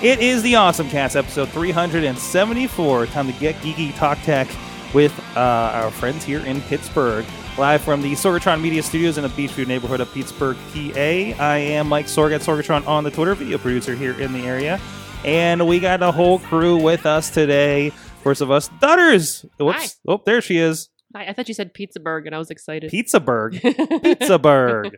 It is the Awesome Cast, episode 374. Time to get geeky talk tech with uh, our friends here in Pittsburgh. Live from the Sorgatron Media Studios in the Beechview neighborhood of Pittsburgh, PA. I am Mike Sorg at Sorgatron on the Twitter, video producer here in the area. And we got a whole crew with us today. First of us, Dutters. Whoops. Hi. Oh, there she is. I, I thought you said Pizzaburg, and I was excited. Pizzaburg. Pizzaburg.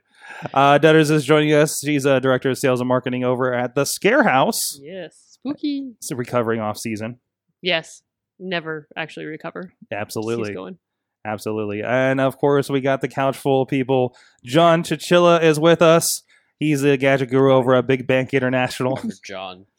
Uh, Dutters is joining us. She's a director of sales and marketing over at the Scare House. yes, spooky. It's a recovering off season. Yes, never actually recover. Absolutely. Going. Absolutely. And of course, we got the couch full of people. John Chichilla is with us. He's a gadget guru over at Big Bank International. John.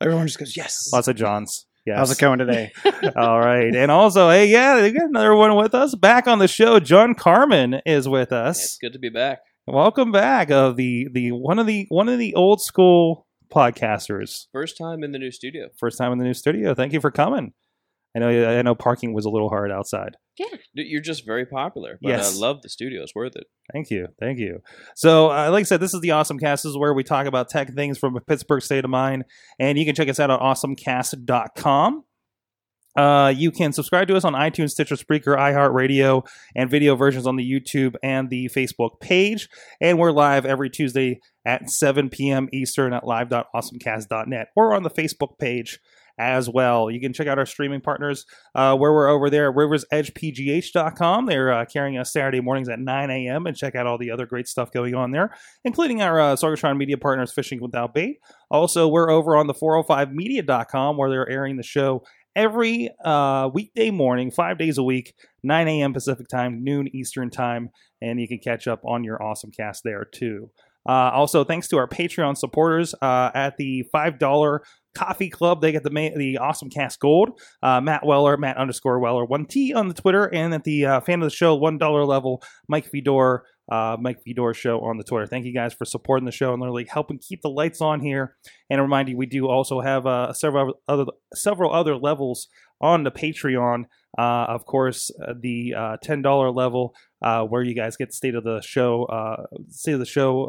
Everyone just goes, yes. Lots of Johns. Yes. How's it going today? All right. And also, hey, yeah, we got another one with us. Back on the show, John Carmen is with Yeah, it's us. good to be back. Welcome back. Of the the one of the one of the old school podcasters. First time in the new studio. First time in the new studio. Thank you for coming. I know I know parking was a little hard outside. Dude, You're just very popular. But Yes. I love the studio. It's worth it. Thank you. Thank you. So, uh, like I said, this is the Awesome Cast. This is where we talk about tech things from a Pittsburgh state of mind. And you can check us out at awesomecast.com. Uh, you can subscribe to us on iTunes, Stitcher, Spreaker, iHeartRadio, and video versions on the YouTube and the Facebook page. And we're live every Tuesday at 7 p.m. Eastern at live.awesomecast.net or on the Facebook page as well. You can check out our streaming partners uh, where we're over there at riversedgepgh.com. They're uh, carrying us Saturday mornings at 9 a.m. and check out all the other great stuff going on there, including our uh, Sorgatron media partners, Fishing Without Bait. Also, we're over on the 405media.com where they're airing the show every uh, weekday morning, five days a week, 9 a.m. Pacific time, noon Eastern time, and you can catch up on your awesome cast there too. Uh, also, thanks to our Patreon supporters uh, at the $5 Coffee Club, they get the ma- the Awesome Cast Gold. Uh, Matt Weller, Matt underscore Weller, one T on the Twitter, and at the uh, fan of the show, one dollar level, Mike Vidor, uh, Mike Vidor show on the Twitter. Thank you guys for supporting the show and literally helping keep the lights on here. And remind you, we do also have uh, several other several other levels on the Patreon. Uh, of course, uh, the ten dollar level where you guys get state of the show state of the show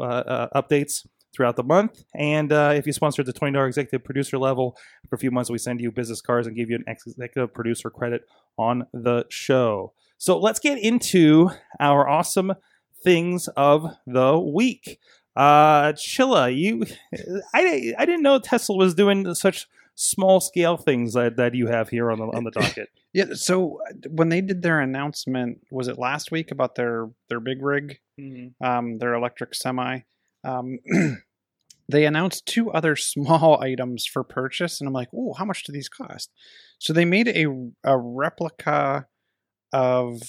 updates throughout the month. And uh, if you sponsor the twenty dollar executive producer level, for a few months we send you business cards and give you an executive producer credit on the show. So let's get into our awesome things of the week. Uh, Chilla, you, I, I didn't know Tesla was doing such small scale things that, that you have here on the on the docket. yeah. So uh, when they did their announcement, was it last week about their their big rig, um, their electric semi? Um, they announced two other small items for purchase, and I'm like, oh, how much do these cost? So they made a a replica of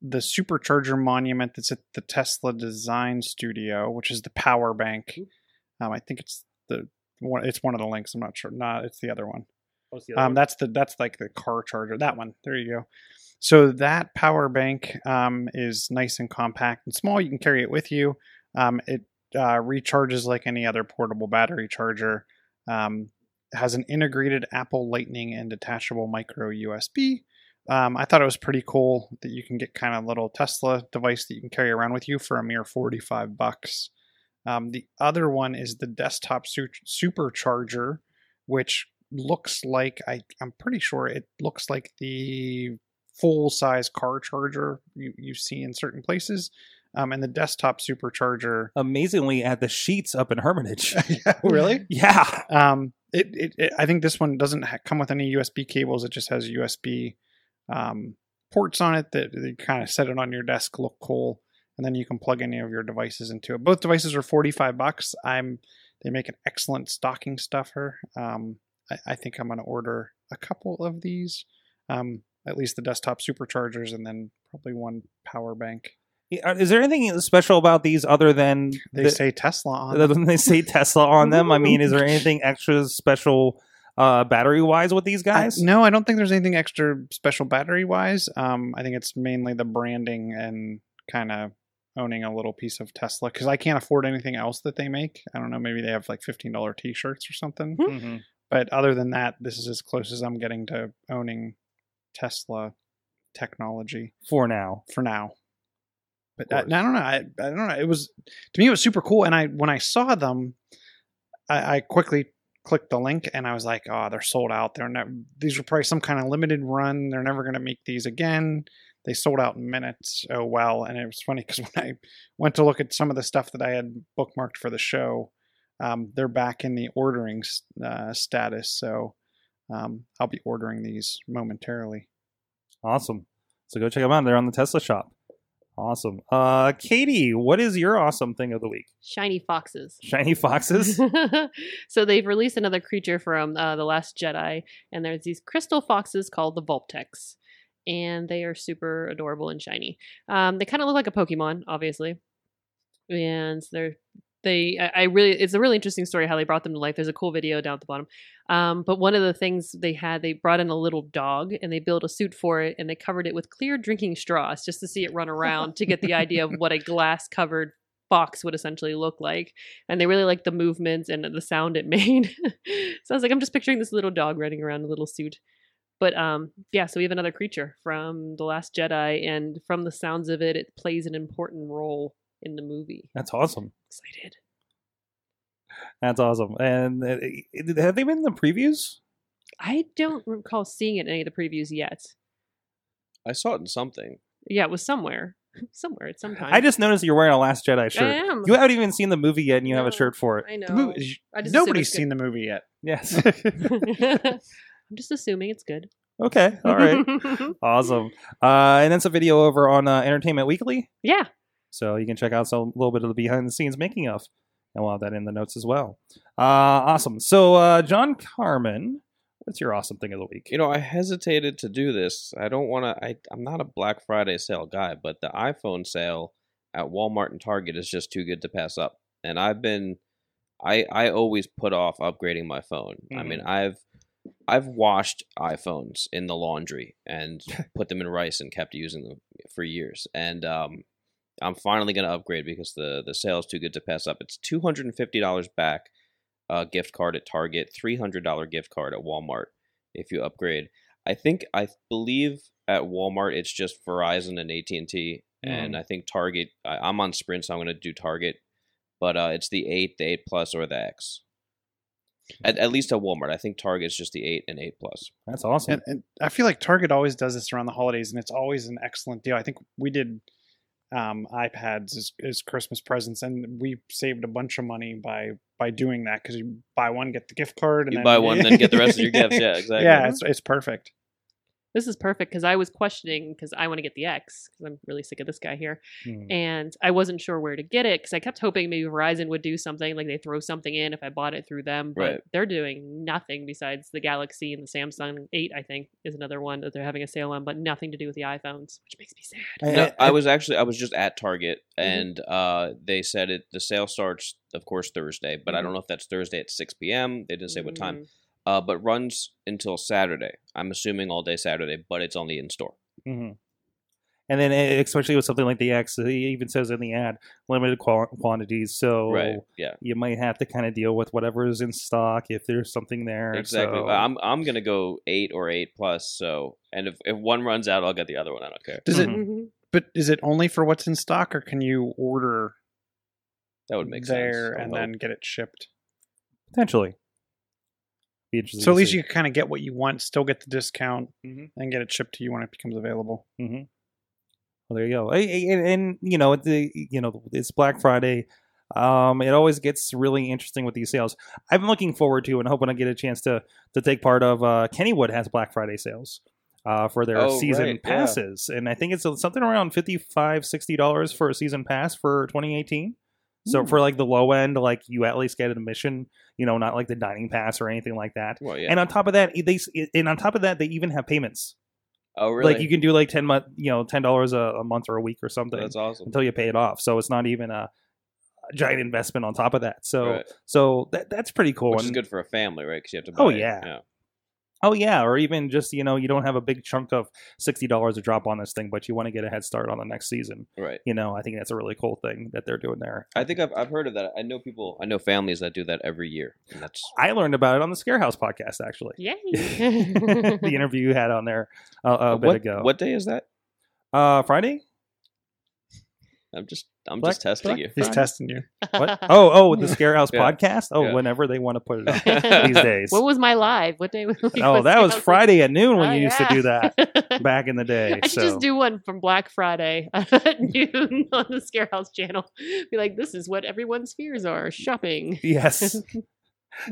the supercharger monument that's at the Tesla Design Studio, which is the power bank. Um, I think it's the one. It's one of the links. I'm not sure. Not it's the other one. Um, that's the that's like the car charger. That one. There you go. So that power bank um, is nice and compact and small. You can carry it with you. Um, it uh, recharges like any other portable battery charger. Um, has an integrated Apple Lightning and detachable micro USB. Um, I thought it was pretty cool that you can get kind of little Tesla device that you can carry around with you for a mere 45 bucks. Um, the other one is the desktop su- supercharger, which looks like I, I'm pretty sure it looks like the full size car charger you, you see in certain places. Um, and the desktop supercharger. Amazingly, at the Sheetz up in Hermitage. yeah, really? yeah, Um, it, it, it I think this one doesn't ha- come with any USB cables. It just has USB um, ports on it that you kind of set it on your desk, look cool, and then you can plug any of your devices into it. Both devices are forty five bucks. I'm They make an excellent stocking stuffer. Um, I, I think I'm going to order a couple of these, um, at least the desktop superchargers, and then probably one power bank. Yeah, Is there anything special about these other than They the- say Tesla on. other them. than they say Tesla on them? I mean, is there anything extra special uh, battery wise with these I- guys? no, I don't think there's anything extra special battery wise. Um, I think it's mainly the branding and kind of owning a little piece of Tesla because I can't afford anything else that they make. I don't know, maybe they have like fifteen dollar T-shirts or something. Mhm. But other than that, this is as close as I'm getting to owning Tesla technology For now, for now. But I. I don't know. I, I don't know. It was to me it was super cool, and I when I saw them, I, I quickly clicked the link and I was like, oh, they're sold out. They're not. These were probably some kind of limited run. They're never going to make these again. They sold out in minutes. Oh well, and it was funny because when I went to look at some of the stuff that I had bookmarked for the show, um, they're back in the ordering uh, status. So um, I'll be ordering these momentarily. awesome. So go check them out. They're on the Tesla shop. Awesome. Uh, Katie, what is your awesome thing of the week? Shiny foxes. Shiny foxes. so they've released another creature from uh, the Last Jedi, and there's these crystal foxes called the Vulptex, and they are super adorable and shiny. Um, they kind of look like a Pokemon, obviously, and they're they I, I really it's a really interesting story how they brought them to life. There's a cool video down at the bottom. Um, but one of the things they had, they brought in a little dog and they built a suit for it, and they covered it with clear drinking straws just to see it run around to get the idea of what a glass covered box would essentially look like and they really liked the movements and the sound it made. so I was like, I'm just picturing this little dog running around in a little suit. But um, yeah, so we have another creature from The Last Jedi, and from the sounds of it, it plays an important role in the movie. That's awesome. Excited. That's awesome. And uh, have they been in the previews? I don't recall seeing it in any of the previews yet. I saw it in something. Yeah, it was somewhere. somewhere at some time. I just noticed you're wearing a Last Jedi I shirt. am. You haven't even seen the movie yet, and you have a shirt for it. I know. The movie, I just nobody's seen the movie yet. Yes. I'm just assuming it's good. okay. All right. awesome. Uh, and then some video over on uh, Entertainment Weekly, yeah. so you can check out some little bit of the behind the scenes making of, and we'll have that in the notes as well. Uh, awesome. So, uh, John Carmen, what's your awesome thing of the week? You know, I hesitated to do this. I don't want to. I'm not a Black Friday sale guy, but the iPhone sale at Walmart and Target is just too good to pass up. And I've been, I I always put off upgrading my phone. I mean, I've I've washed iPhones in the laundry and put them in rice and kept using them for years. And um, I'm finally gonna upgrade because the the sale is too good to pass up. It's two hundred and fifty dollars back. Uh, gift card at Target, three hundred dollar gift card at Walmart if you upgrade. I think I believe at Walmart it's just Verizon and AT and T, and I think Target. I, I'm on Sprint, so I'm going to do Target, but uh, it's the eight, the eight plus, or the X. At, at least at Walmart, I think Target's just the eight and eight plus. That's awesome. And, and I feel like Target always does this around the holidays, and it's always an excellent deal. I think we did um, iPads as, as Christmas presents, and we saved a bunch of money by by doing that because you buy one, get the gift card, and You then, buy one, then get the rest of your gifts. Yeah, exactly. Yeah, it's it's perfect. This is perfect because I was questioning because I want to get the X because I'm really sick of this guy here. Hmm. and I wasn't sure where to get it because I kept hoping maybe Verizon would do something like they throw something in if I bought it through them, but Right. they're doing nothing besides the Galaxy and the Samsung 8. I think is another one that they're having a sale on, but nothing to do with the iPhones, which makes me sad. No, I was actually I was just at Target Mhm. and uh, they said it. The sale starts, of course, Thursday, but I don't know if that's Thursday at six p.m. They didn't say what time. Uh, but runs until Saturday. I'm assuming all day Saturday, but it's only in store. Mhm. And then, eh, especially with something like the X, it even says in the ad, limited qual- quantities. So Right? Yeah. you might have to kind of deal with whatever is in stock if there's something there. Exactly. So- I'm I'm gonna go eight or eight plus. So, and if, if one runs out, I'll get the other one. I don't care. Does it? Mhm. mhm. But is it only for what's in stock, or can you order That would make there sense. I and would then get it shipped? potentially. Be interesting. So at least see. you kind of get what you want, still get the discount, Mhm. and get it shipped to you when it becomes available. Mm-hmm. Well, there you go. And, and, you know, the you know, it's Black Friday. Um, it always gets really interesting with these sales. I'm looking forward to and hoping I get a chance to to take part of. Uh, Kennywood has Black Friday sales uh, for their Oh, season right, yeah. passes, and I think it's something around 55 60 dollars for a season pass for 2018. So Hmm. for like the low end, like you at least get an admission, you know, not like the dining pass or anything like that. Well, yeah. And on top of that, they and on top of that, they even have payments. oh, really? Like you can do like ten month, you know, ten dollars a month or a week or something That's awesome. until you pay it off. So it's not even a, giant investment on top of that. So Right. so that that's pretty cool. Which is good for a family, right? Because you have to buy. Oh, it. yeah. Oh yeah, or even just you know you don't have a big chunk of sixty dollars to drop on this thing, but you want to get a head start on the next season. right. You know, I think that's a really cool thing that they're doing there. I think I've I've heard of that. I know people. I know families that do that every year, and that's I learned about it on the Scarehouse podcast actually. Yay. the interview you had on there a, a bit what, ago. What day is that? Uh, Friday? I'm just I'm Black- just testing Black- you. He's Fine. testing you. What? Oh, oh, the Scarehouse Yeah. podcast. Oh, Yeah. whenever they want to put it up these days. What was my live? What day? was it? oh, that was Friday at noon when Oh, you used to do that back in the day. I should so. just do one from Black Friday at noon on the Scarehouse channel. Be like, this is what everyone's fears are: shopping. Yes.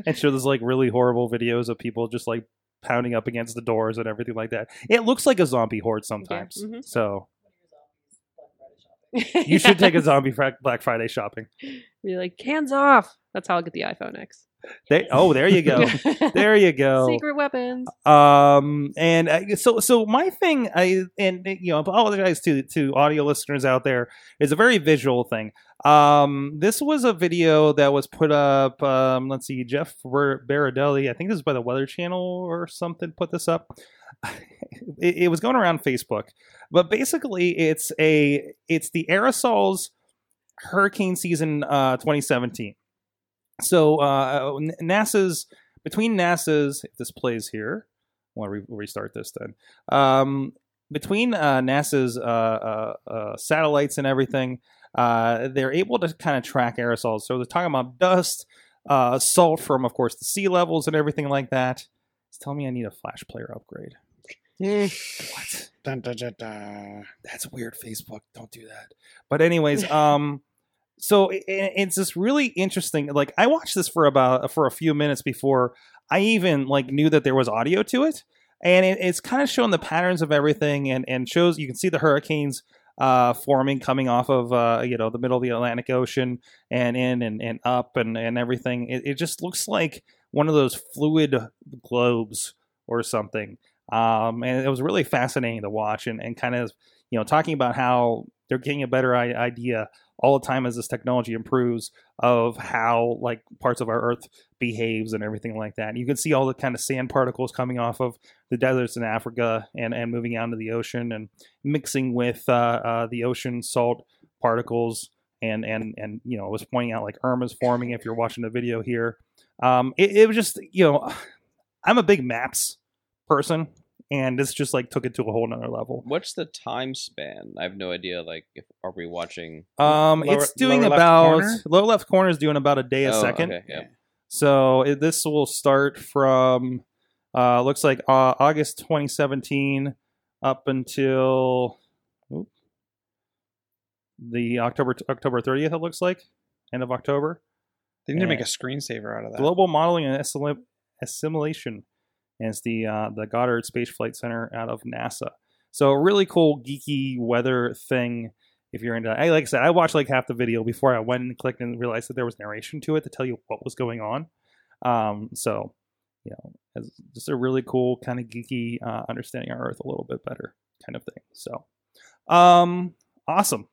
and show those like really horrible videos of people just like pounding up against the doors and everything like that. It looks like a zombie horde sometimes. mhm. So you should take a zombie Black Friday shopping. Be like, hands off. That's how I'll get the iPhone X. They, oh, there you go. there you go. Secret weapons. Um, and uh, so, so my thing, I and uh, you know, apologize to to audio listeners out there, is a very visual thing. Um, this was a video that was put up. Um, let's see, Jeff Bar- Berardelli, I think this is by the Weather Channel or something. Put this up. It, it was going around Facebook, but basically, it's a it's the aerosols hurricane season uh 2017. So uh, NASA's between NASA's if this plays here, I want to re- restart this then. Um, between uh, NASA's uh, uh, uh, satellites and everything, uh, they're able to kind of track aerosols. So they're talking about dust, uh, salt from, of course, the sea levels and everything like that. It's telling me I need a Flash player upgrade. What? Dun, dun, dun. That's weird, Facebook. Don't do that. But anyways, um, so it, it's just really interesting. Like I watched this for about for a few minutes before I even like knew that there was audio to it, and it, it's kind of showing the patterns of everything, and and shows you can see the hurricanes uh forming coming off of uh you know the middle of the Atlantic Ocean and in and, and up and and everything. It, it just looks like one of those fluid globes or something. Um, and it was really fascinating to watch and, and kind of you know talking about how they're getting a better idea all the time as this technology improves of how like parts of our earth behaves and everything like that. And you can see all the kind of sand particles coming off of the deserts in africa and and moving out into the ocean and mixing with uh, uh, the ocean salt particles. And and and you know it was pointing out like irma's forming if you're watching the video here um it, it was just you know i'm a big maps person and this just like took it to a whole nother level What's the time span? I have no idea. Like, if are we watching? Um, Lower- it's doing lower about corner? lower left corner is doing about a day a Oh, second. okay, yeah. So it, this will start from uh, looks like uh, August 2017 up until the October October 30th. It looks like end of October. They need to make a screensaver out of that. Global Modeling and Assimil- Assimilation is the uh, the Goddard Space Flight Center out of NASA. So a really cool geeky weather thing. If you're into, I like I said, I watched like half the video before I went and clicked and realized that there was narration to it to tell you what was going on. Um, so you know, it's just a really cool kind of geeky uh, understanding our Earth a little bit better kind of thing. So, um, awesome.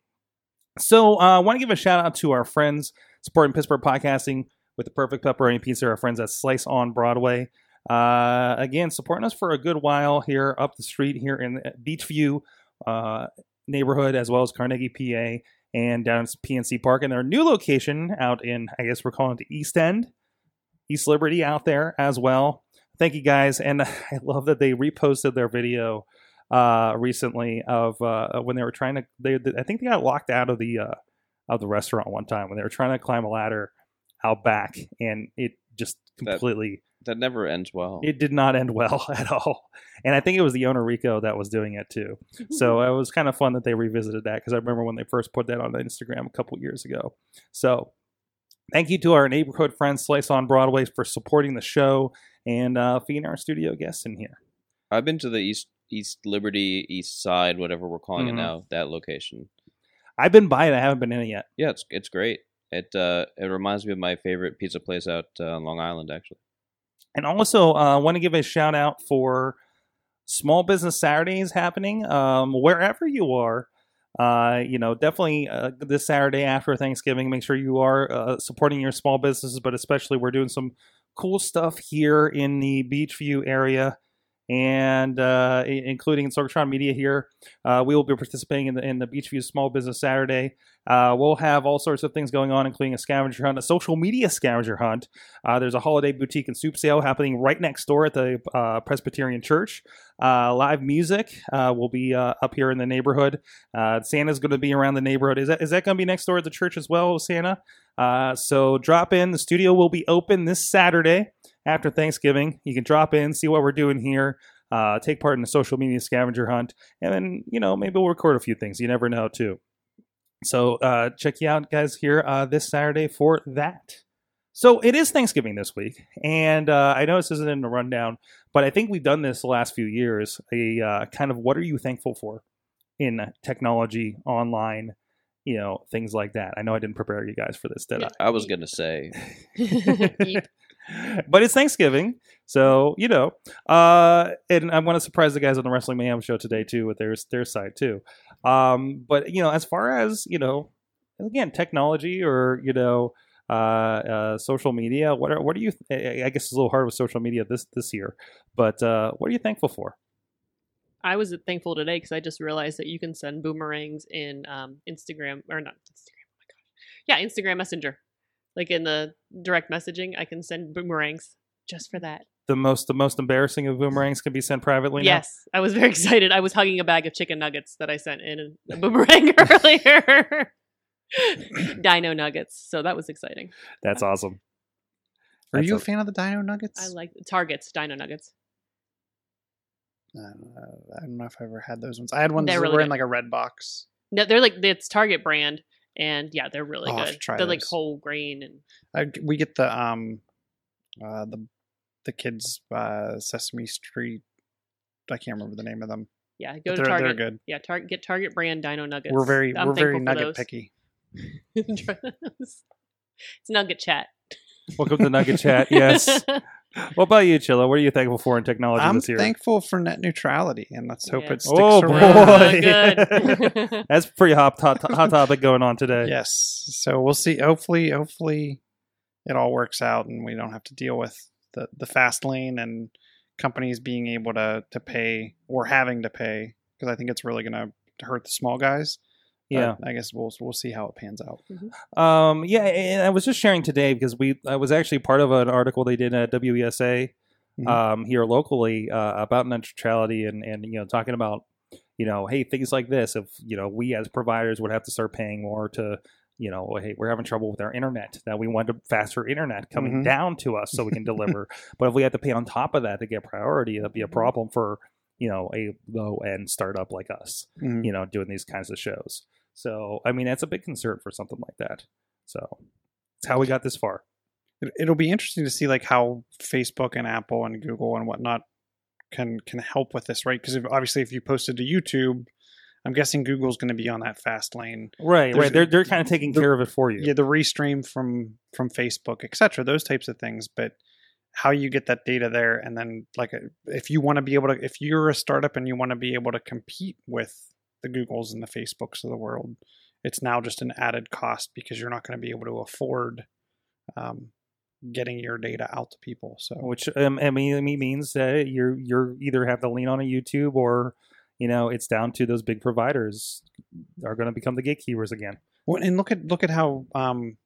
So uh, I want to give a shout out to our friends supporting Pittsburgh podcasting with the perfect pepperoni pizza. Our friends at Slice on Broadway. Uh, again, supporting us for a good while here up the street here in Beechview uh, neighborhood, as well as Carnegie, PA, and down in PNC Park. And their new location out in, I guess we're calling it East End, East Liberty out there as well. Thank you guys, and I love that they reposted their video uh, recently of uh, when they were trying to. They, I think they got locked out of the uh, of the restaurant one time when they were trying to climb a ladder out back, and it just completely That never ends well. it did not end well at all. And I think it was the owner Rico that was doing it too. So it was kind of fun that they revisited that because I remember when they first put that on Instagram a couple years ago. So thank you to our neighborhood friends Slice on Broadway for supporting the show and uh, feeding our studio guests in here. I've been to the East East Liberty East Side, whatever we're calling Mhm. it now. That location. I've been by it. I haven't been in it yet. Yeah, it's it's great. It uh, it reminds me of my favorite pizza place out uh, on Long Island, actually. And also, I uh, want to give a shout out for Small Business Saturdays happening um, wherever you are. Uh, you know, definitely uh, this Saturday after Thanksgiving, make sure you are uh, supporting your small businesses, but especially we're doing some cool stuff here in the Beechview area and uh, including in Sorgatron Media here. Uh, we will be participating in the in the Beechview Small Business Saturday. Uh, we'll have all sorts of things going on, including a scavenger hunt, a social media scavenger hunt. Uh, there's a holiday boutique and soup sale happening right next door at the uh, Presbyterian Church. Uh, live music will be up here in the neighborhood. Santa's going to be around the neighborhood. Is that is that going to be next door at the church as well, Santa? So drop in. The studio will be open this Saturday after Thanksgiving. You can drop in, see what we're doing here, uh, take part in the social media scavenger hunt, and then you know maybe we'll record a few things. You never know too. So uh, check you out, guys, here uh, this Saturday for that. So it is Thanksgiving this week, and uh, I know this isn't in the rundown, but I think we've done this the last few years. A uh, kind of what are you thankful for in technology, online, you know, things like that. I know I didn't prepare you guys for this, did I? I was gonna say Yeep. but it's Thanksgiving, so you know. Uh, and I want to surprise the guys on the Wrestling Mayhem show today too with their their side too. Um, but you know, as far as you know, again, technology or you know, uh, uh, social media. What are what are you? I I guess it's a little hard with social media this this year, but uh, what are you thankful for? I was thankful today because I just realized that you can send boomerangs in um, Instagram or not Instagram. Oh my gosh, yeah, Instagram Messenger. Like in the direct messaging, I can send boomerangs just for that. The most the most embarrassing of boomerangs can be sent privately. now? Yes, I was very excited. I was hugging a bag of chicken nuggets that I sent in a boomerang earlier. Dino nuggets. So that was exciting. that's awesome. Are That's you a a- fan of the Dino Nuggets? I like targets, dino nuggets. I don't know, I don't know if I ever had those ones. I had ones They're that really were in like a red box. No, they're like it's Target brand, and yeah, they're really I'll good. They're like whole grain and I, we get the um, uh, the the kids uh, Sesame Street. I can't remember the name of them. yeah, But go to they're Target. they're good. Yeah, Target get Target brand Dino nuggets. We're very I'm we're very nugget those. picky. it's Nugget Chat. Welcome to Nugget Chat. Yes. What about you, Chilla? What are you thankful for in technology I'm this year? thankful for net neutrality, and let's hope Yeah. it sticks Oh, around. boy. Oh, good. That's pretty hot, hot, hot topic going on today. Yes. So we'll see. Hopefully, hopefully, it all works out, and we don't have to deal with the the fast lane and companies being able to to pay or having to pay because I think it's really going to hurt the small guys. But Yeah. I guess we'll we'll see how it pans out. Um, yeah, and I was just sharing today because we I was actually part of an article they did at WESA Mhm. um, here locally uh, about net neutrality and and you know talking about you know hey things like this if you know we as providers would have to start paying more to you know hey we're having trouble with our internet that we want a faster internet coming Mhm. down to us so we can deliver but if we have to pay on top of that to get priority that'd be a problem for you know a low end startup like us Mhm. you know, doing these kinds of shows. So, I mean, that's a big concern for something like that. So, it's how we got this far. It, it'll be interesting to see like how Facebook and Apple and Google and whatnot can can help with this, right? Because obviously, if you posted to YouTube, I'm guessing Google's going to be on that fast lane. Right, There's- right. They're they're kind of taking the- care of it for you. yeah the restream from from facebook etc those types of things but how you get that data there and then like uh, if you want to be able to if you're a startup and you want to be able to compete with the googles and the facebooks of the world it's now just an added cost because you're not going to be able to afford um, getting your data out to people so Which um, I mean, I mean, means that you're you're either have to lean on a YouTube or you know it's down to those big providers are going to become the gatekeepers again. Well, and look at look at how um,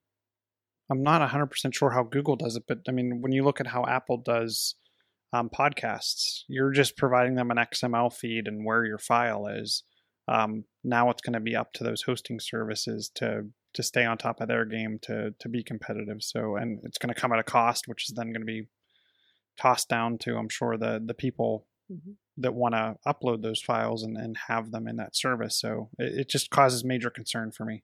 I'm not 100 percent sure how Google does it, but I mean, when you look at how Apple does um, podcasts, you're just providing them an XML feed and where your file is. Um, now it's going to be up to those hosting services to to stay on top of their game to to be competitive. So, and it's going to come at a cost, which is then going to be tossed down to, I'm sure, the the people Mhm. that want to upload those files and, and have them in that service. So it, it just causes major concern for me.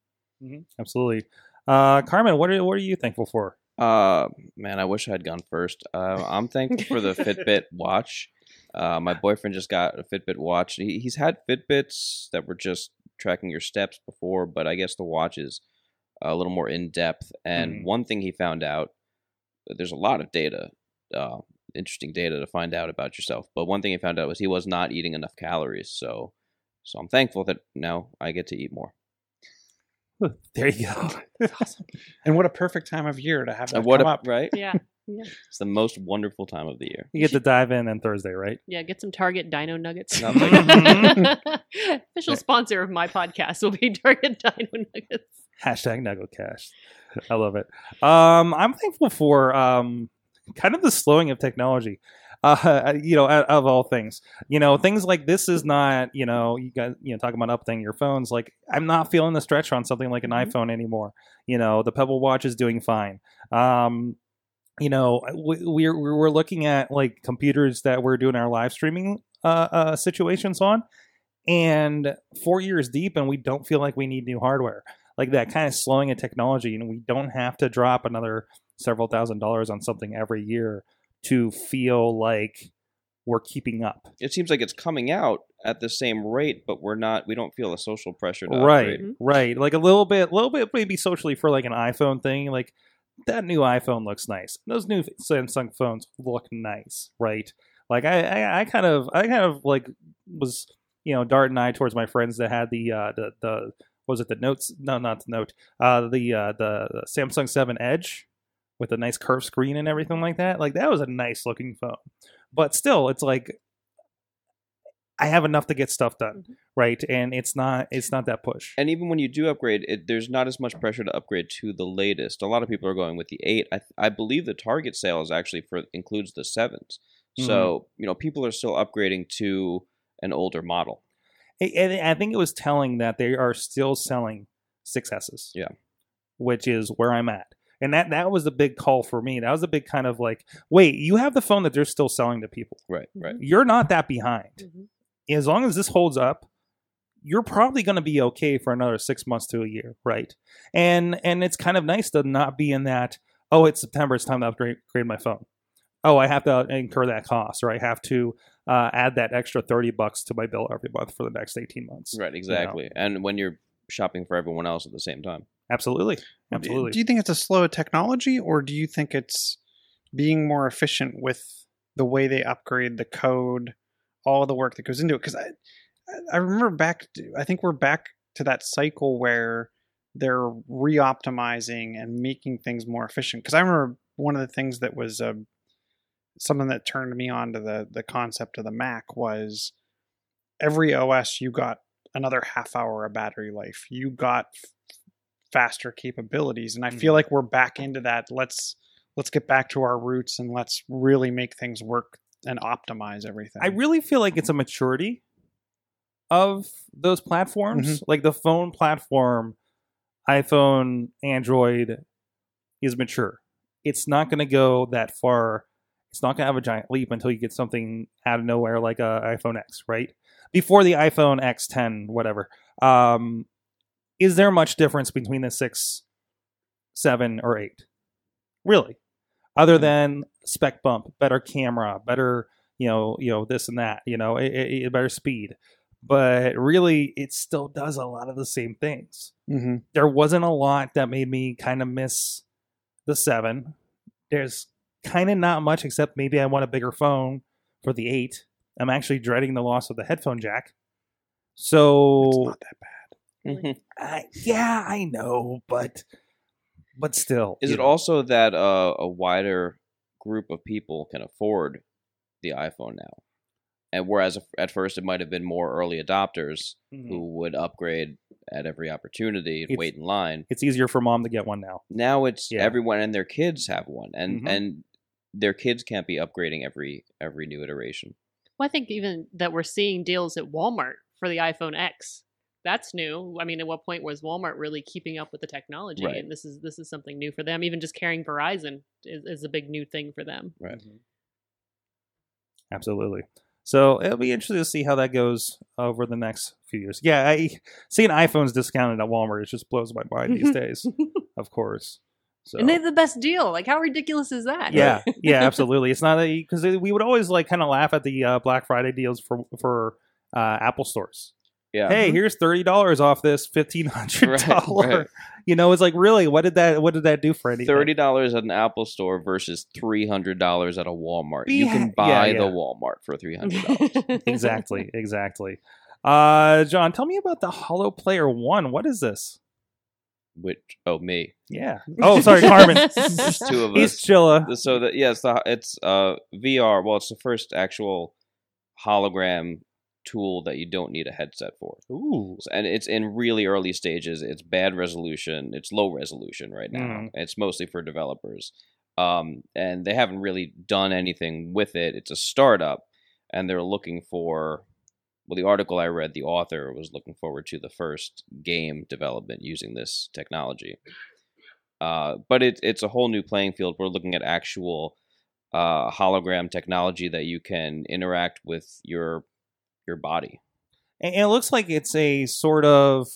Absolutely. Uh, Carmen, what are what are you thankful for? Uh, man, I wish I had gone first. Uh, I'm thankful for the Fitbit watch. Uh, my boyfriend just got a Fitbit watch. He, he's had Fitbits that were just tracking your steps before, but I guess the watch is a little more in depth. And Mhm. one thing he found out, there's a lot of data, uh, interesting data to find out about yourself. But one thing he found out was he was not eating enough calories. So, so I'm thankful that now I get to eat more. There you go. Awesome. And what a perfect time of year to have that And what come a, up. right? Yeah. It's the most wonderful time of the year. You get to dive in on Thursday, right? Yeah, get some Target Dino Nuggets. Not Official sponsor of my podcast will be Target Dino Nuggets. Hashtag Nugget Cash. I love it. Um, I'm thankful for um, kind of the slowing of technology. Uh, you know, of, all things, you know, things like this is not, you know, you guys, you know, talking about updating your phones. Like, I'm not feeling the stretch on something like an Mhm. iPhone anymore. You know, the Pebble Watch is doing fine. Um, you know, we, we're we're looking at like computers that we're doing our live streaming uh, uh, situations on, and four years deep, and we don't feel like we need new hardware like that kind of slowing of technology and we don't have to drop another several thousand dollars on something every year to feel like we're keeping up It seems like it's coming out at the same rate, but we're not. We don't feel a social pressure to right upgrade. Mhm. right like a little bit little bit maybe socially for like an iphone thing like that new iphone looks nice those new samsung phones look nice right like i i, I kind of i kind of like was you know dart and i towards my friends that had the uh the the what was it the notes no not the note uh the uh the, the samsung 7 edge with a nice curved screen and everything like that like that was a nice looking phone but still it's like i have enough to get stuff done Mhm. right and it's not it's not that push And even when you do upgrade, it, there's not as much pressure to upgrade to the latest. A lot of people are going with the eight. I, I believe the Target sale is actually for includes the sevens. Mm-hmm. So you know people are still upgrading to an older model. I- and I think it was telling that they are still selling 6S's. Yeah. Which is where I'm at. And that that was the big call for me. That was a big kind of like, wait, you have the phone that they're still selling to people. Right, right. You're not that behind. Mhm. As long as this holds up, you're probably going to be okay for another 6 months to a year, right? And and it's kind of nice to not be in that, oh, it's September, it's time to upgrade upgrade my phone. Oh, I have to incur that cost or I have to uh, add that extra 30 bucks to my bill every month for the next 18 months. Right, exactly. And when you're shopping for everyone else at the same time. Absolutely. Absolutely. Do you think it's a slow technology, or do you think it's being more efficient with the way they upgrade the code, all the work that goes into it? Because I, I remember back. To, I think we're back to that cycle where they're re-optimizing and making things more efficient. Because I remember one of the things that was uh, something that turned me on to the the concept of the Mac was every OS you got another half hour of battery life. You got faster capabilities, and I feel Mhm. like we're back into that. Let's let's get back to our roots and let's really make things work and optimize everything. I really feel like it's a maturity of those platforms. Mm-hmm. Like the phone platform, iPhone, Android is mature. It's not going to go that far. It's not going to have a giant leap until you get something out of nowhere like a iPhone X, right? Before the iPhone X10, whatever. Um, is there much difference between the six, seven, or eight? Really? Other than spec bump, better camera, better you know, you know this and that, you know, it, it, better speed. But really, it still does a lot of the same things. hmm There wasn't a lot that made me kind of miss the seven. There's kind of not much except maybe I want a bigger phone for the eight. I'm actually dreading the loss of the headphone jack. So it's So not that bad. I, yeah, I know, but but still, Is it know. also that uh, a wider group of people can afford the iPhone now? And whereas at first it might have been more early adopters Mhm. who would upgrade at every opportunity and It's- wait in line, It's easier for mom to get one now. now it's Yeah. everyone and their kids have one, and Mhm. and their kids can't be upgrading every every new iteration. Well, I think even that we're seeing deals at Walmart for the iPhone X. That's new. I mean, at what point was Walmart really keeping up with the technology? Right. And this is this is something new for them. Even just carrying Verizon is, is a big new thing for them. Right. Absolutely. So it'll be interesting to see how that goes over the next few years. Yeah, I seeing iPhones discounted at Walmart it just blows my mind these days. Of course. So And they have the best deal. Like, how ridiculous is that? yeah, yeah, absolutely. It's not a because we would always like kind of laugh at the uh, Black Friday deals for for uh, Apple stores. Yeah. hey, here's thirty dollars off this fifteen hundred Right, right. You know, it's like really, what did that? What did that do for anything? Thirty dollars at an Apple store versus three hundred dollars at a Walmart. Be you can buy yeah. the Walmart for three hundred dollars. exactly, exactly. Uh, John, tell me about the HoloPlayer One. What is this? Which oh me, Yeah. Oh, sorry, Carmen. there's two of us He's. Chilla. So that yes, the, it's uh VR. Well, it's the first actual hologram tool that you don't need a headset for. Ooh. And it's in really early stages. It's bad resolution. It's low resolution right now. Mm. It's mostly for developers, um, and they haven't really done anything with it. It's a startup, and they're looking for. Well, the article I read, the author was looking forward to the first game development using this technology. Uh, but it, it's a whole new playing field. We're looking at actual uh, hologram technology that you can interact with your your body. And it looks like it's a sort of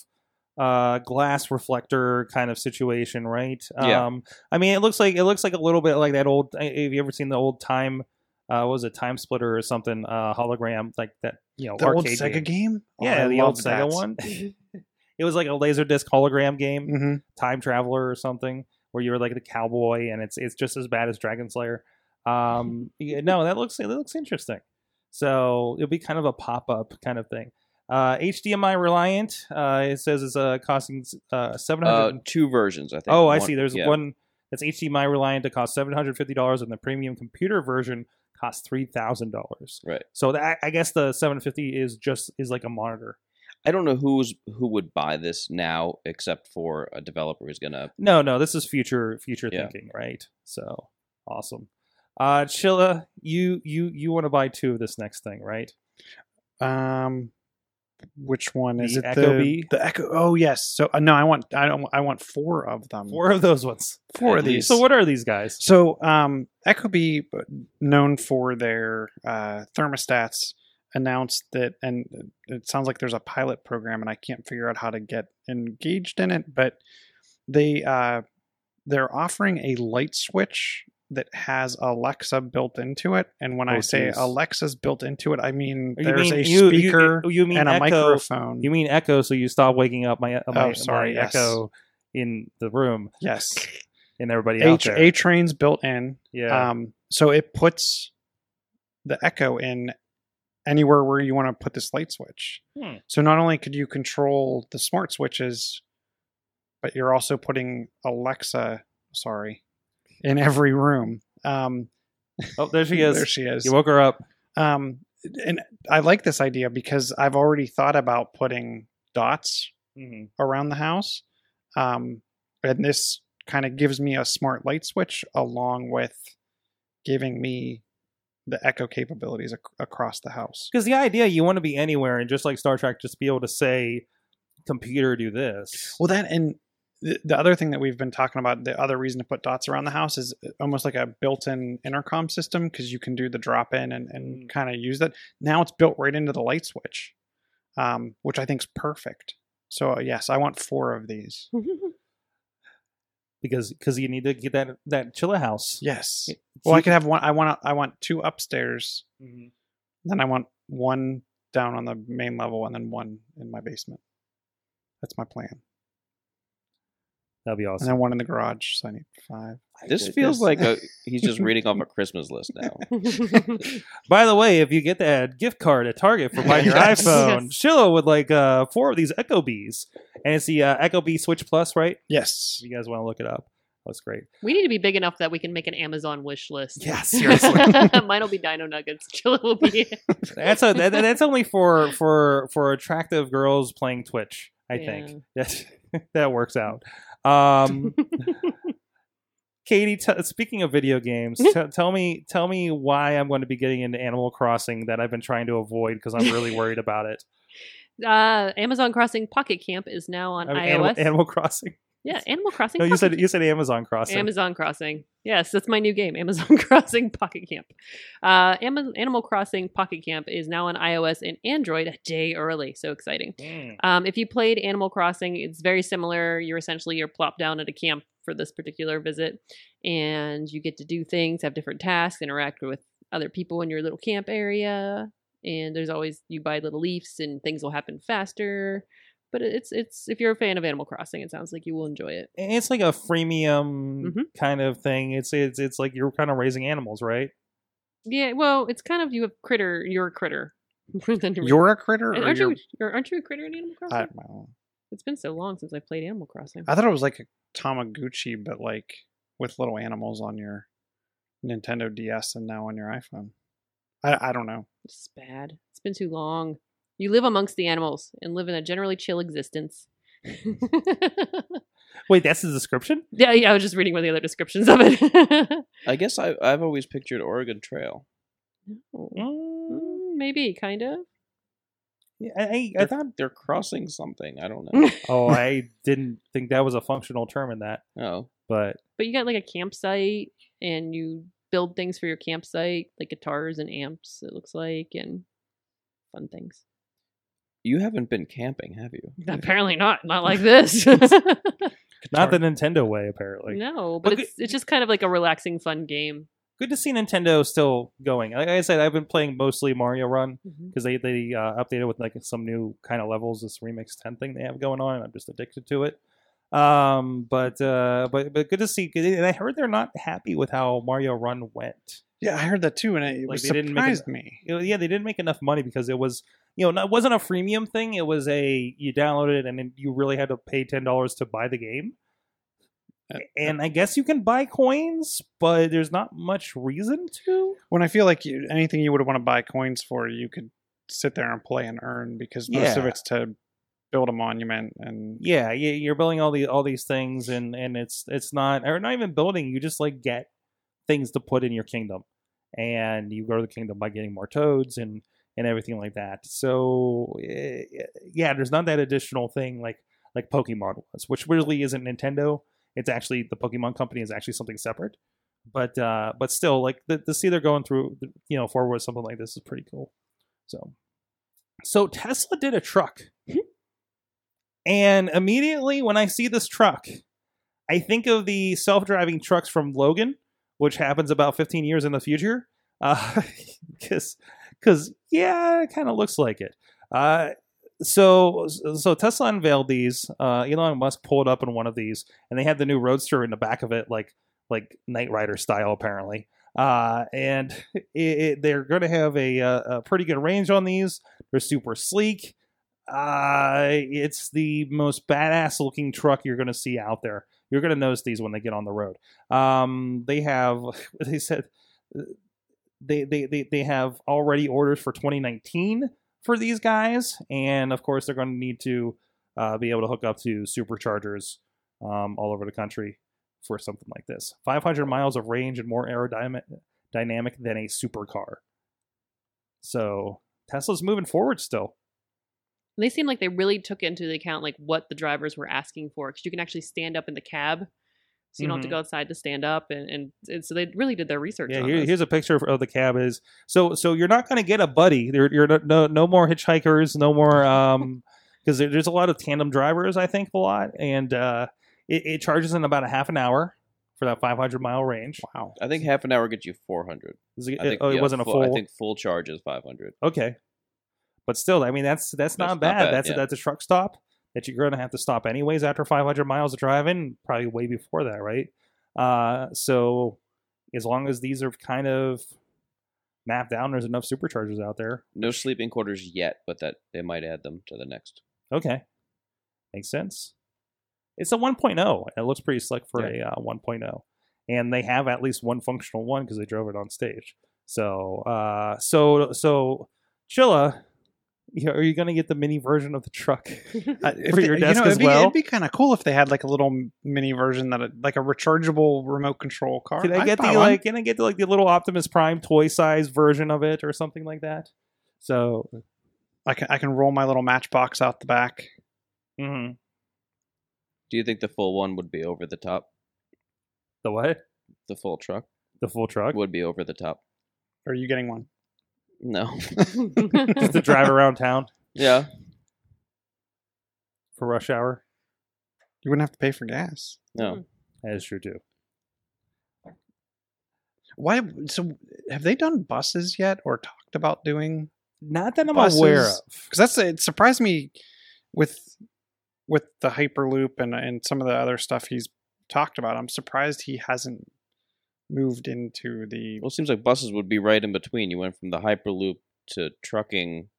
uh, glass reflector kind of situation, right? Yeah. Um, I mean, it looks like it looks like a little bit like that old. Have you ever seen the old time? Uh, what was it Time Splitter or something? Uh, hologram like that. You know, The old arcade Sega game. game? Oh, Yeah, I the old loved Sega that. one. it was like a laser disc hologram game, hmm Time Traveler or something, where you were like the cowboy, and it's it's just as bad as Dragon Slayer. Um, yeah, no, that looks that looks interesting. So it'll be kind of a pop up kind of thing. Uh, HDMI reliant. Uh, it says it's uh, costing uh, seven Uh, two versions, I think. oh, I One- see. There's yeah. one that's HDMI reliant to cost seven hundred fifty dollars, and the premium computer version costs three thousand dollars. Right. So that, I guess the seven fifty is just is like a monitor. I don't know who's who would buy this now, except for a developer who's gonna. No, no, this is future future Yeah. thinking, right? So awesome. Uh Chilla, you you you want to buy two of this next thing, right? Um, which one is The it? Echo the, Bee? The Echo. Oh yes. So uh, no, I want I don't I want four of them. Four of those ones. Four of these. So what are these guys? So, um, Ecobee, known for their uh, thermostats, announced that, and it sounds like there's a pilot program, and I can't figure out how to get engaged in it, but they uh, they're offering a light switch that has Alexa built into it. And when Oh, I say geez. Alexa's built into it, I mean You there's mean- a you- speaker you mean and a Echo- microphone. You mean Echo, so you stop waking up my, my, Oh, sorry, my yes. Echo in the room yes, and everybody out there. A train's built in. yeah. Um, so it puts the Echo in anywhere where you want to put this light switch. Hmm. So not only could you control the smart switches, but you're also putting Alexa, sorry, in every room. Um, oh, there she is. there she is. you woke her up. Um, and I like this idea because I've already thought about putting dots Mhm. around the house. Um, and this kind of gives me a smart light switch along with giving me the echo capabilities ac- across the house. Because the idea you want to be anywhere and just like Star Trek, just be able to say, "Computer, do this." Well, that and the, the other thing that we've been talking about, the other reason to put dots around the house is almost like a built-in intercom system because you can do the drop-in and, and Mm. kind of use that. Now it's built right into the light switch, um, which I think is perfect. So uh, yes, I want four of these. because because you need to get that that Chilla house. Yes. So Well, I you- could have one. I want. I want two upstairs. Mhm. Then I want one down on the main level, and then one in my basement. That's my plan. That'd be awesome. And then one in the garage. So I need five. This feels like a he's just reading off a Christmas list now. By the way, if you get that gift card at Target for buying your Yes. iPhone, Yes. Chilla would like uh, four of these Ecobees, and it's the uh, Ecobee Switch Plus, right? Yes. If you guys want to look it up, that's great. we need to be big enough that we can make an Amazon wish list. Yeah, seriously. Mine will be Dino Nuggets. Chilla will be. That's a that, that's only for for for attractive girls playing Twitch. I think that that works out. Um, Katie, t- speaking of video games, t- tell me tell me why I'm going to be getting into Animal Crossing that I've been trying to avoid because I'm really worried about it. Uh, Amazon Crossing Pocket Camp is now on I mean, iOS. Animal, Animal Crossing. Yeah, Animal Crossing. No, you said you said Amazon Crossing. Amazon Crossing. Yes, that's my new game, Amazon Crossing Pocket Camp. Uh, Am- Animal Crossing Pocket Camp is now on iOS and Android a day early. So exciting. Mm. Um, if you played Animal Crossing, it's very similar. You're essentially you're plopped down at a camp for this particular visit, and you get to do things, have different tasks, interact with other people in your little camp area. and there's always you buy little leaves and things will happen faster. But it's it's if you're a fan of Animal Crossing, it sounds like you will enjoy it. It's like a freemium Mhm. kind of thing. It's it's it's like you're kind of raising animals, right? Yeah, well, it's kind of you have critter. You're a critter. You're- You're a critter, And aren't you're, you? you're- Aren't you a critter in Animal Crossing? I, well, it's been so long since I played Animal Crossing. I thought it was like a Tamagotchi, but like with little animals on your Nintendo DS and now on your iPhone. I, I don't know. It's bad. It's been too long. You live amongst the animals and live in a generally chill existence. Wait, that's the description. yeah, yeah. I was just reading one of the other descriptions of it. I guess I, I've always pictured Oregon Trail. Mm, Maybe, kind of. Yeah, I, I, I They're, thought. they're crossing something. I don't know. Oh, I didn't think that was a functional term in that, oh, but But you got like a campsite and you build things for your campsite, like guitars and amps, it looks like, and fun things. You haven't been camping, have you? Apparently not. Not like this. not the Nintendo way. Apparently, no, but But it's it's just kind of like a relaxing, fun game. good to see Nintendo still going. Like I said, I've been playing mostly Mario Run because they they uh, updated with like some new kind of levels. This remix ten thing they have going on, and I'm just addicted to it. Um, but uh, but but good to see. And I heard they're not happy with how Mario Run went. Yeah, I heard that too, and it, Like, was they didn't make surprised me. You yeah, they didn't make enough money because it was you know it wasn't a freemium thing. It was a you downloaded it and then you really had to pay ten dollars to buy the game. Uh, And I guess you can buy coins, but there's not much reason to. When I feel like you, anything you would want to buy coins for, you could sit there and play and earn because most of Yeah. it's to build a monument and yeah you- you're building all the all these things and and it's it's not or not even building you just like get things to put in your kingdom. And you go to the kingdom by getting more toads and and everything like that. So eh, yeah there's not that additional thing like like pokemon was which really isn't nintendo. It's actually the pokemon company is actually something separate. But uh but still like the, to see they're going through you know forward something like this is pretty cool. So so tesla did a truck. And immediately when I see this truck, I think of the self-driving trucks from Logan, which happens about 15 years in the future. Uh, because, because yeah, it kind of looks like it. Uh, so, so Tesla unveiled these. Uh, Elon Musk pulled up in one of these, and they had the new Roadster in the back of it, like like Knight Rider style, apparently. Uh, and it, it, they're going to have a, a, a pretty good range on these. They're super sleek uh it's the most badass looking truck you're going to see out there you're going to notice these when they get on the road. Um they have they said they they they, they have already orders for 2019 for these guys and of course they're going to need to uh, be able to hook up to superchargers um, all over the country for something like this. 500 miles of range and more aerodynamic than a supercar. So tesla's moving forward still And they seem like they really took into account like what the drivers were asking for because you can actually stand up in the cab, so you don't have to Mhm. go outside to stand up, and, and and so they really did their research. Yeah, on here, here's a picture of- of the cab. Is so so you're not going to get a buddy. There, you're no, no no more hitchhikers, no more um because there, there's a lot of tandem drivers. I think a lot, and uh, it, it charges in about a half an hour for that 500 mile range. wow. I think half an hour gets you 400. Is it, I think, oh, it yeah, wasn't a full, full. I think full charge is 500. okay, but still, I mean that's that's, not, not bad. bad, That's yeah. that's a truck stop that you're going to have to stop anyways after 500 miles of driving. Probably way before that, right? Uh, so as long as these are kind of mapped down, there's enough superchargers out there. No sleeping quarters yet, but that they might add them to the next. Okay. Makes sense. It's a 1.0. It looks pretty slick for a uh, 1.0. And they have at least one functional one because they drove it on stage. So, uh, so, so, Chilla, you know, are you going to get the mini version of the truck? Uh, For they- your you desk know, as it'd be, well? It'd be kind of cool if they had like a little mini version that, like a rechargeable remote control car. Can I I'd get the one. like? Can I get the, like the little Optimus Prime toy size version of it or something like that? So, I can I can roll my little matchbox out the back. mhm. Do you think the full one would be over the top? the what? The full truck The full truck would be over the top. Are you getting one? No. just to drive around town yeah. for rush hour. You wouldn't have to pay for gas. No. That is true too. Why? So have they done buses yet, or talked about doing? Not that I'm buses? aware of. because that's it surprised me with with the hyperloop and and some of the other stuff he's talked about i'm surprised he hasn't moved into the Well, it seems like buses would be right in between. You went from the Hyperloop to trucking,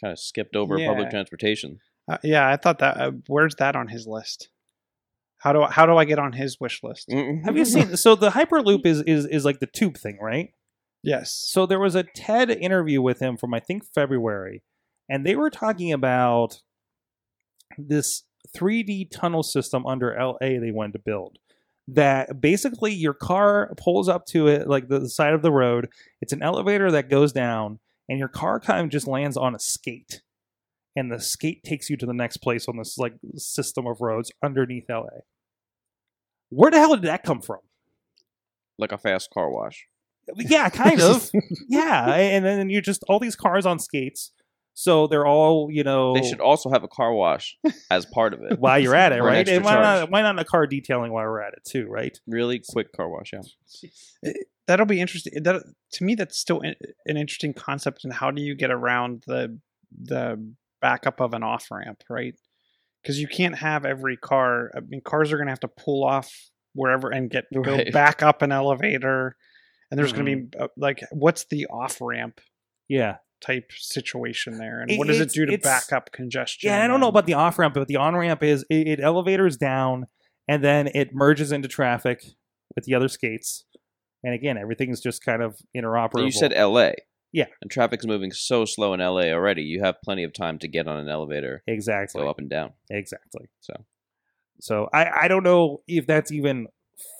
kind of skipped over Yeah. public transportation. uh, yeah i thought that uh, where's that on his list how do I, how do i get on his wish list Have you seen? So the Hyperloop is is is like the tube thing, right? yes So there was a TED interview with him from I think February, and they were talking about this 3D tunnel system under LA they wanted to build. That basically your car pulls up to it like the, the side of the road. It's an elevator that goes down, and your car kind of just lands on a skate, and the skate takes you to the next place on this like system of roads underneath LA. Where the hell did that come from? Like a fast car wash. Yeah, kind of. yeah, and then you just all these cars on skates, so they're all you know. They should also have a car wash as part of it. while you're at it, right? And why charge. not? Why not a car detailing while we're at it too, right? Really quick car wash, yeah. that'll be interesting that to me that's still an interesting concept and how do you get around the the backup of an off ramp right because you can't have every car i mean cars are going to have to pull off wherever and get go back up an elevator and there's going to be uh, like what's the off ramp Yeah, type situation there and It- what does it do to it's- back up congestion yeah. I don't know about the off ramp, but the on ramp is it, it elevators down, and then it merges into traffic with the other skates, and again, everything's just kind of interoperable. You said L.A. Yeah. And traffic's moving so slow in L.A. already. You have plenty of time to get on an elevator, exactly, go up and down. exactly. So So I I don't know if that's even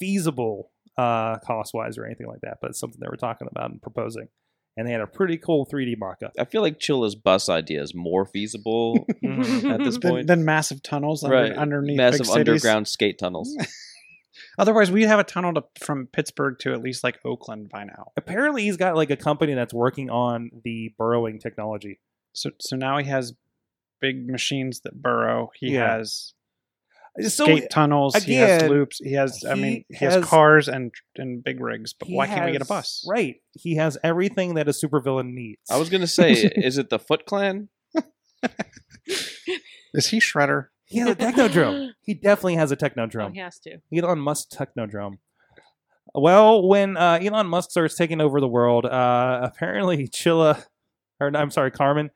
feasible uh cost wise or anything like that, but it's something they were talking about and proposing. And they had a pretty cool 3D mock-up. I feel like Chilla's bus idea is more feasible at this then, point. than massive tunnels under, right. underneath massive big underground skate tunnels. otherwise we'd have a tunnel to, from pittsburgh to at least like oakland by now Apparently he's got like a company that's working on the burrowing technology. So so now he has big machines that burrow. He Yeah. has So skate tunnels. he has loops. He has. I mean, he has, has- cars and and big rigs. But he why can't we get a bus? Right. He has everything that a supervillain needs. I was gonna say, is it the Foot Clan? Is he Shredder? he has a technodrome. He definitely has a Oh, technodrome. he has to. Elon Musk technodrome. Well, when uh, Elon Musk starts taking over the world, uh, apparently Chilla, or I'm sorry, Carmen,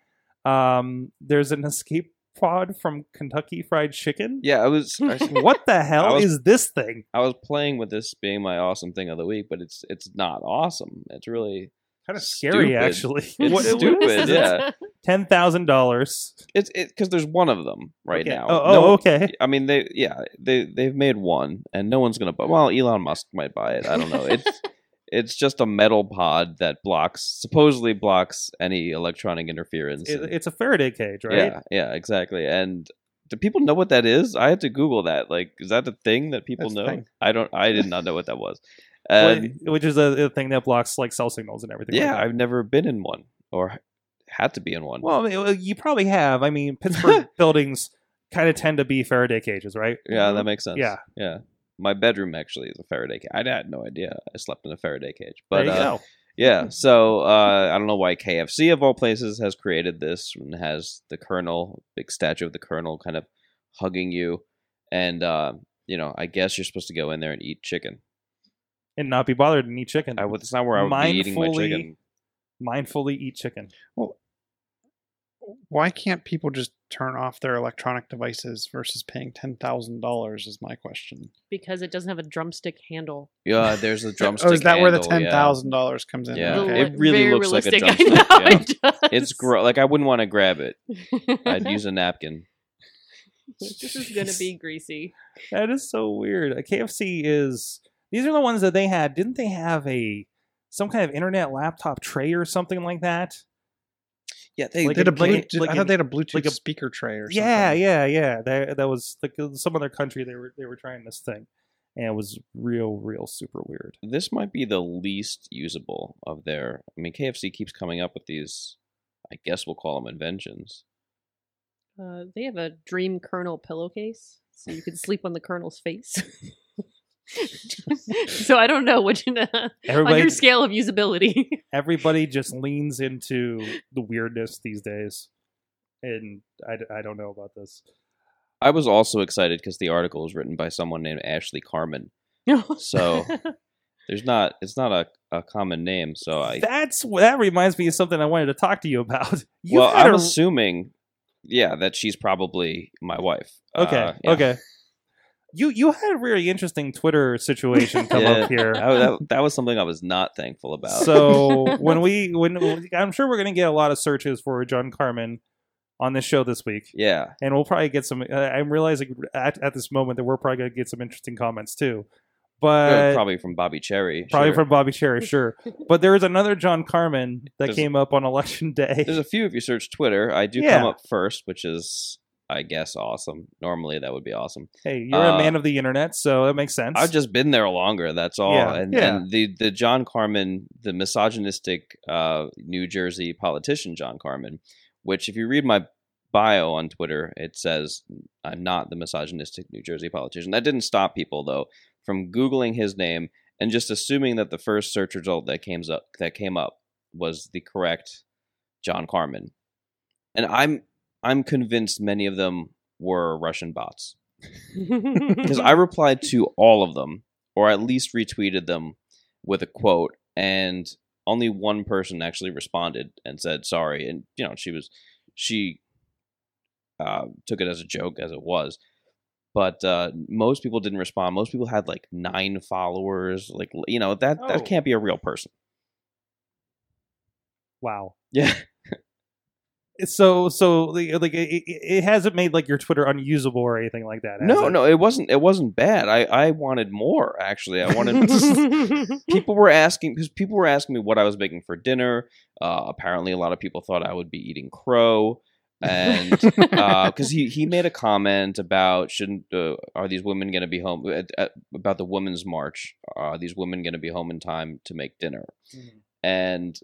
um, there's an escape pod from Kentucky Fried Chicken. Yeah, I was. I, What the hell was- is this thing? I was playing with this being my awesome thing of the week, but it's it's not awesome. It's really Kind of scary, Stupid. actually. It's What- stupid, yeah. Ten thousand dollars. it's it because there's one of them right Okay. now. Oh, oh, No- okay. I mean, they yeah they they've made one, and no one's gonna buy. Well, Elon Musk might buy it. I don't know. It's it's just a metal pod that blocks supposedly blocks any electronic interference. It- and- it's a Faraday cage, right? Yeah, yeah, exactly. And do people know what that is? I had to Google that. Like, is that a thing that people That's know? I don't. I did not know what that was. Well, which is a, a thing that blocks like cell signals and everything. yeah, like. I've never been in one or had to be in one. Well, I mean, well, you probably have. I mean, Pittsburgh buildings kind of tend to be Faraday cages, right? yeah, that makes sense. Yeah. yeah. My bedroom actually is a Faraday cage. I had no idea I slept in a Faraday cage, but there you uh, go. yeah. So uh, I don't know why KFC of all places has created this and has the Colonel, big statue of the Colonel, kind of hugging you, and uh, you know, I guess you're supposed to go in there and eat chicken. And not be bothered and eat chicken. I. That's not where I would be eating my chicken. Mindfully eat chicken. Why can't people just turn off their electronic devices versus paying ten thousand dollars? Is my question. because it doesn't have a drumstick handle. Yeah, there's a drumstick. oh, is that where the ten thousand yeah. dollars comes in? Yeah. Okay. It really very looks like a drumstick, I know yeah. it does. It's gross. Like I wouldn't want to grab it. I'd use a napkin. this is gonna be greasy. That is so weird. Uh, a KFC is. These are the ones that they had. Didn't they have a some kind of internet laptop tray or something like that? Yeah, they Like They had a a- like Bluetooth, like I thought an- they had a Bluetooth like a- speaker tray or something. Yeah, yeah, yeah. That that was like uh, some other country they were they were trying this thing, and it was real, real super weird. this might be the least usable of their. I mean, KFC keeps coming up with these. I guess we'll call them inventions. Uh, they have a dream Colonel pillowcase, so you can sleep on the Colonel's face. so I don't know which on Everybody, your scale of usability. everybody just leans into the weirdness these days, and I, I don't know about this. I was also excited because the article was written by someone named Ashley Carmen. So there's not it's not a, a common name. So I That's that reminds me of something I wanted to talk to you about. You well I'm a- assuming yeah that she's probably my wife. okay, Uh, yeah. okay. You you had a really interesting Twitter situation come Yeah. up here. That, that, that was something I was not thankful about. So when we when I'm sure we're going to get a lot of searches for John Carmen on this show this week, yeah, and we'll probably get some. Uh, I'm realizing at, at this moment that we're probably going to get some interesting comments too. But probably from Bobby Cherry. Probably sure. from Bobby Cherry, sure. But there is another John Carmen that There's- came up on election day. There's a few if you search Twitter. I do Yeah. come up first, which is I guess awesome. Normally that would be awesome. Hey, you're a Uh, man of the internet, so it makes sense. I've just been there longer. That's all. Yeah, and, yeah. and the the John Carmen, the misogynistic uh, New Jersey politician John Carmen, which if you read my bio on Twitter, it says I'm not the misogynistic New Jersey politician. That didn't stop people though from googling his name and just assuming that the first search result that came up that came up was the correct John Carmen. And I'm I'm convinced many of them were Russian bots because I replied to all of them, or at least retweeted them with a quote, and only one person actually responded and said sorry. And you know, she was she uh, took it as a joke as it was, but uh, most people didn't respond. Most people had like nine followers. Like you know that Oh. that can't be a real person. wow. Yeah, So, so like, like it, it- it hasn't made like your Twitter unusable or anything like that. no, it? no, it wasn't. It wasn't bad. I I wanted more. Actually, I wanted. people were asking because people were asking me what I was making for dinner. Uh, apparently, a lot of people thought I would be eating crow, and because he he made a comment about shouldn't uh, are these women going to be home at, at, about the women's march? Are these women going to be home in time to make dinner? Mhm. And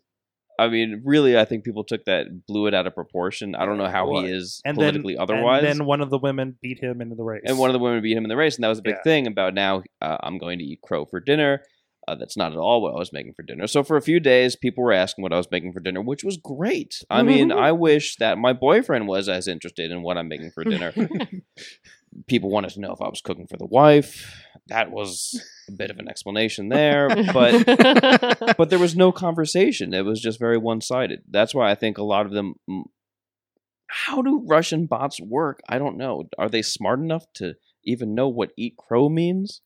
I mean, really, I think people took that blew it out of proportion. I don't know how Well, he is and politically then, otherwise. And then one of the women beat him into the race. and one of the women beat him in the race, and that was a big Yeah. thing about now uh, I'm going to eat crow for dinner. Uh, that's not at all what I was making for dinner. So for a few days, people were asking what I was making for dinner, which was great. I mean, I wish that my boyfriend was as interested in what I'm making for dinner. people wanted to know if I was cooking for the wife. That was a bit of an explanation there, but but there was no conversation. It was just very one sided. That's why I think a lot of them. How do Russian bots work? I don't know. Are they smart enough to even know what "eat crow" means?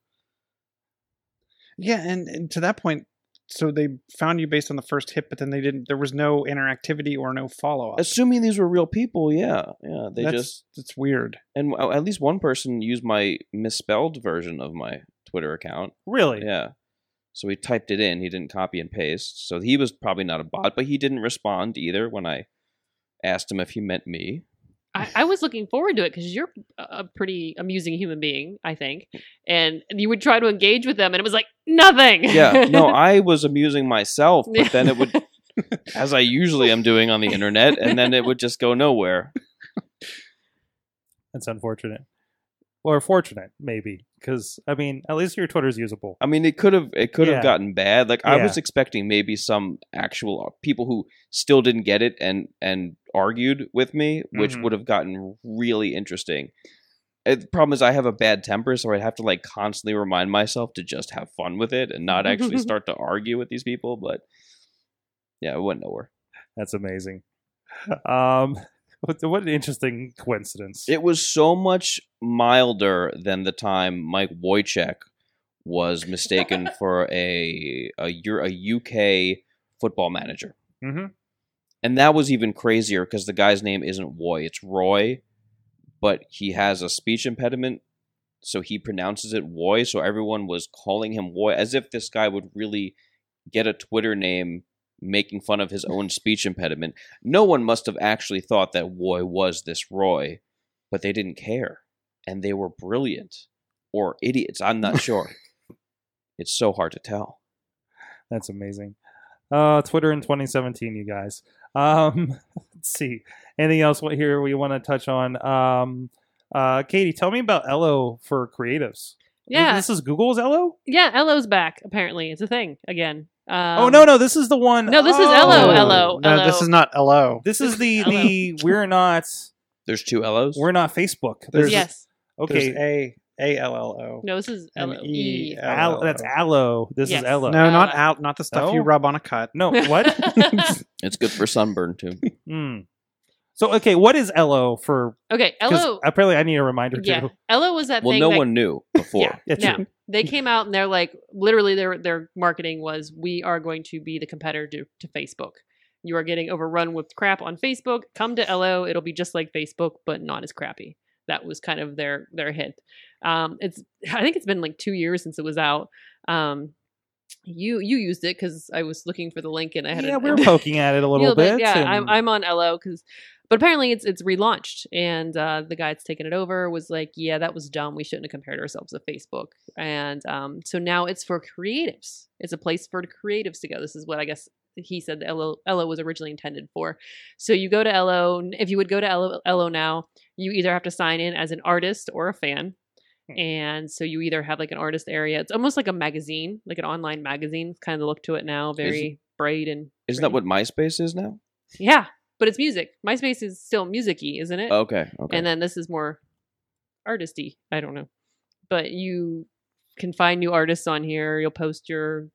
Yeah, and, and to that point, so they found you based on the first hit, but then they didn't. There was no interactivity or no follow up. Assuming these were real people, yeah, yeah. They that's, just it's weird. and uh, at least one person used my misspelled version of my Twitter account. really, Yeah. So he typed it in. He didn't copy and paste. So he was probably not a bot, but he didn't respond either when I asked him if he meant me. I, I was looking forward to it because you're a pretty amusing human being, I think, mm. and you would try to engage with them, and it was like nothing. Yeah. No, I was amusing myself, but then it would, as I usually am doing on the internet, and then it would just go nowhere. that's unfortunate, or fortunate maybe, because I mean, at least your Twitter's usable. I mean, it could have it could Yeah. have gotten bad. Like I Yeah. was expecting maybe some actual uh, people who still didn't get it and and argued with me, which Mhm. would have gotten really interesting. Uh, The problem is I have a bad temper, so I'd have to like constantly remind myself to just have fun with it and not actually start to argue with these people. But yeah, it went nowhere. That's amazing. Um, what, what an interesting coincidence. It was so much milder than the time Mike Wojcik was mistaken for a a, a UK football manager. hmm And that was even crazier because the guy's name isn't Roy, it's Roy, but he has a speech impediment, so he pronounces it Woy. So everyone was calling him Woy as if this guy would really get a Twitter name making fun of his own speech impediment. No one must have actually thought that Roy was this Roy, but they didn't care. And they were brilliant or idiots. I'm not sure. it's so hard to tell. That's amazing. Uh, Twitter in 2017, you guys. Um, let's see. Anything else here we want to touch on? Um, uh, Katie, tell me about Ello for creatives. Yeah. This is Google's Ello? Yeah, Ello's back. Apparently, it's a thing again. Um, oh, no, no. This is the one. no, this is oh. Ello, Ello. No, this is not LO. This is the, Ello. the we're not There's two Ellos. we're not Facebook. There's- Yes. okay. There's A A L L O. No, this is And L E E. L- that's Allo. This Yes. is Ello. No, not Uh, out. Not the stuff no? you rub on a cut. No, what? It's good for sunburn too. Hmm. So okay, what is Ello for? Okay, 'cause Ello. Apparently, I need a reminder Yeah, too. Ello was that well, thing. no that, one knew before. Yeah, It's no. true. They came out and they're like, literally, their their marketing was, "We are going to be the competitor to, to Facebook. You are getting overrun with crap on Facebook. Come to Ello. It'll be just like Facebook, but not as crappy." That was kind of their their hint. Um, it's I think it's been like two years since it was out. Um, you you used it because I was looking for the link and I had Yeah, a, we were poking at it a little Little bit. Yeah, and- I'm I'm on Ello because, but apparently it's it's relaunched, and uh, the guy that's taking it over was like, yeah, that was dumb. We shouldn't have compared ourselves to Facebook, and um, so now it's for creatives. It's a place for creatives to go. This is what I guess he said the Ello, Ello was originally intended for. So you go to Ello. If you would go to Ello, Ello now, you either have to sign in as an artist or a fan. Hmm. And so you either have like an artist area. It's almost like a magazine, like an online magazine. Kind of the look to it now, very bright and Isn't that what MySpace is now? yeah, but it's music. MySpace is still musicy, isn't it? Okay. Okay. And then this is more artisty. I don't know, but you can find new artists on here. You'll post your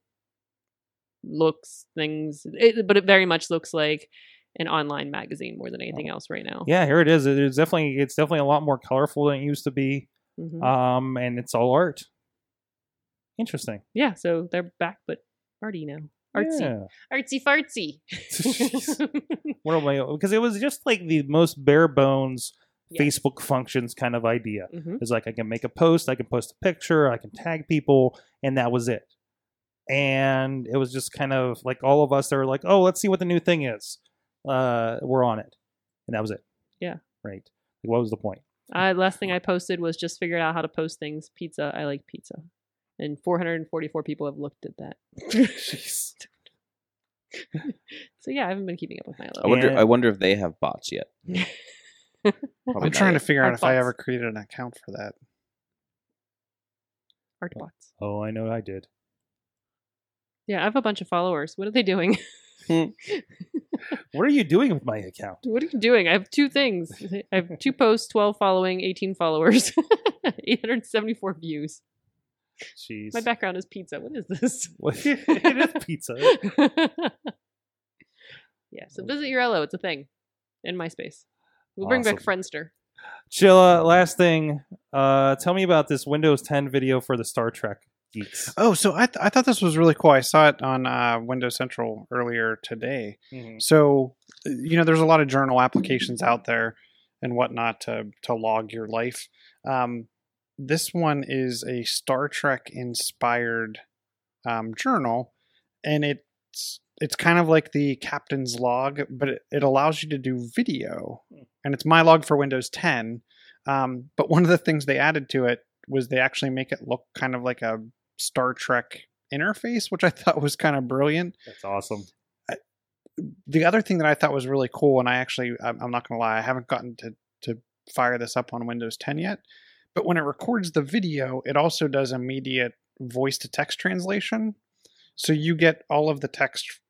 looks, things, it, but it very much looks like an online magazine more than anything else right now. yeah, here it is. It's definitely it's definitely a lot more colorful than it used to be. Mhm. Um, and it's all art. Interesting. yeah. So they're back, but arty now, artsy, Yeah. artsy fartsy. What am I? Because it was just like the most bare bones Yeah. Facebook functions kind of idea. Mhm. It's like I can make a post, I can post a picture, I can tag people, and that was it. And it was just kind of like all of us that were like, oh, let's see what the new thing is. Uh, we're on it, and that was it. Yeah. Right. Like, what was the point? Uh, last thing I posted was just figured out how to post things. Pizza. I like pizza. And 444 people have looked at that. Jeez. so yeah, I haven't been keeping up with my I wonder. Yeah. I wonder if they have bots yet. I'm not trying to yet. figure out Art if I ever created an account for that. Art bots. Oh, I know I did. Yeah, I have a bunch of followers. What are they doing? Hmm. What are you doing with my account? what are you doing? I have two things. I have two posts, 12 following, 18 followers, 874 views. Jeez. My background is pizza. What is this? it is pizza. yeah, so visit your Ello. It's a thing in MySpace. We'll bring back Awesome. Friendster. Chilla, last thing. Uh, tell me about this Windows 10 video for the Star Trek geeks. Oh, so I, th- I thought this was really cool. I saw it on uh, Windows Central earlier today. So, uh, you know, there's a lot of journal applications out there and whatnot to to log your life. Um, this one is a Star Trek inspired um, journal, and it's it's kind of like the captain's log, but it, it allows you to do video, and it's my log for Windows 10. Um, but one of the things they added to it was they actually make it look kind of like a Star Trek interface, which I thought was kind of brilliant That's awesome. the other thing that I thought was really cool, and I actually, I'm I'm not going to lie, I haven't gotten to, to fire this up on Windows 10 yet, but when it records the video, it also does immediate voice to text translation. So you get all of the text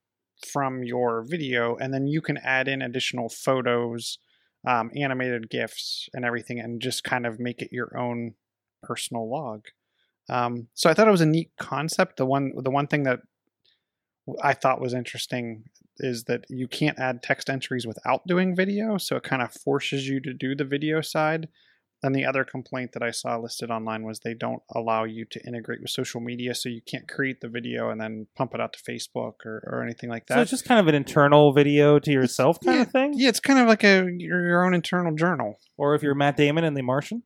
from your video, and then you can add in additional photos, um, animated GIFs, and everything, and just kind of make it your own personal log. Um, so I thought it was a neat concept. The one, the one thing that I thought was interesting is that you can't add text entries without doing video, so it kind of forces you to do the video side. And the other complaint that I saw listed online was they don't allow you to integrate with social media, so you can't create the video and then pump it out to Facebook or, or anything like that. So it's just kind of an internal video to yourself kind of thing? yeah, it's kind of like a your, your own internal journal. Or if you're Matt Damon in The Martian?